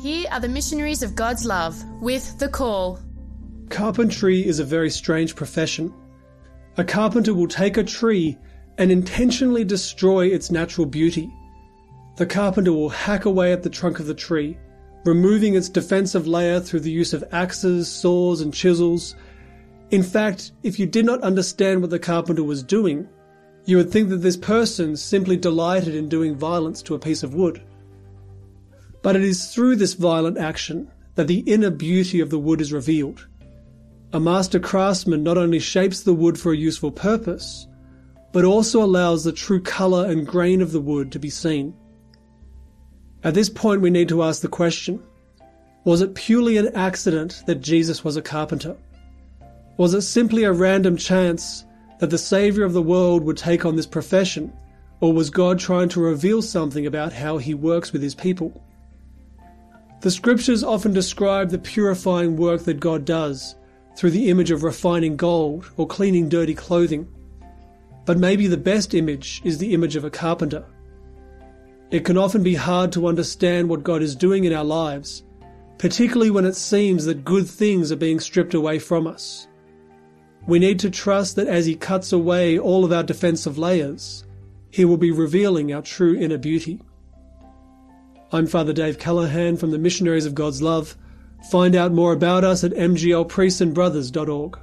Here are the missionaries of God's love with The Call. Carpentry is a very strange profession. A carpenter will take a tree and intentionally destroy its natural beauty. The carpenter will hack away at the trunk of the tree, removing its defensive layer through the use of axes, saws, and chisels. In fact, if you did not understand what the carpenter was doing, you would think that this person simply delighted in doing violence to a piece of wood. But it is through this violent action that the inner beauty of the wood is revealed. A master craftsman not only shapes the wood for a useful purpose, but also allows the true colour and grain of the wood to be seen. At this point, we need to ask the question Was it purely an accident that Jesus was a carpenter? Was it simply a random chance that the Saviour of the world would take on this profession, or was God trying to reveal something about how he works with his people? The scriptures often describe the purifying work that God does through the image of refining gold or cleaning dirty clothing. But maybe the best image is the image of a carpenter. It can often be hard to understand what God is doing in our lives, particularly when it seems that good things are being stripped away from us. We need to trust that as He cuts away all of our defensive layers, He will be revealing our true inner beauty. I'm Father Dave Callaghan from the Missionaries of God's Love. Find out more about us at mglpriestandbrothers.org.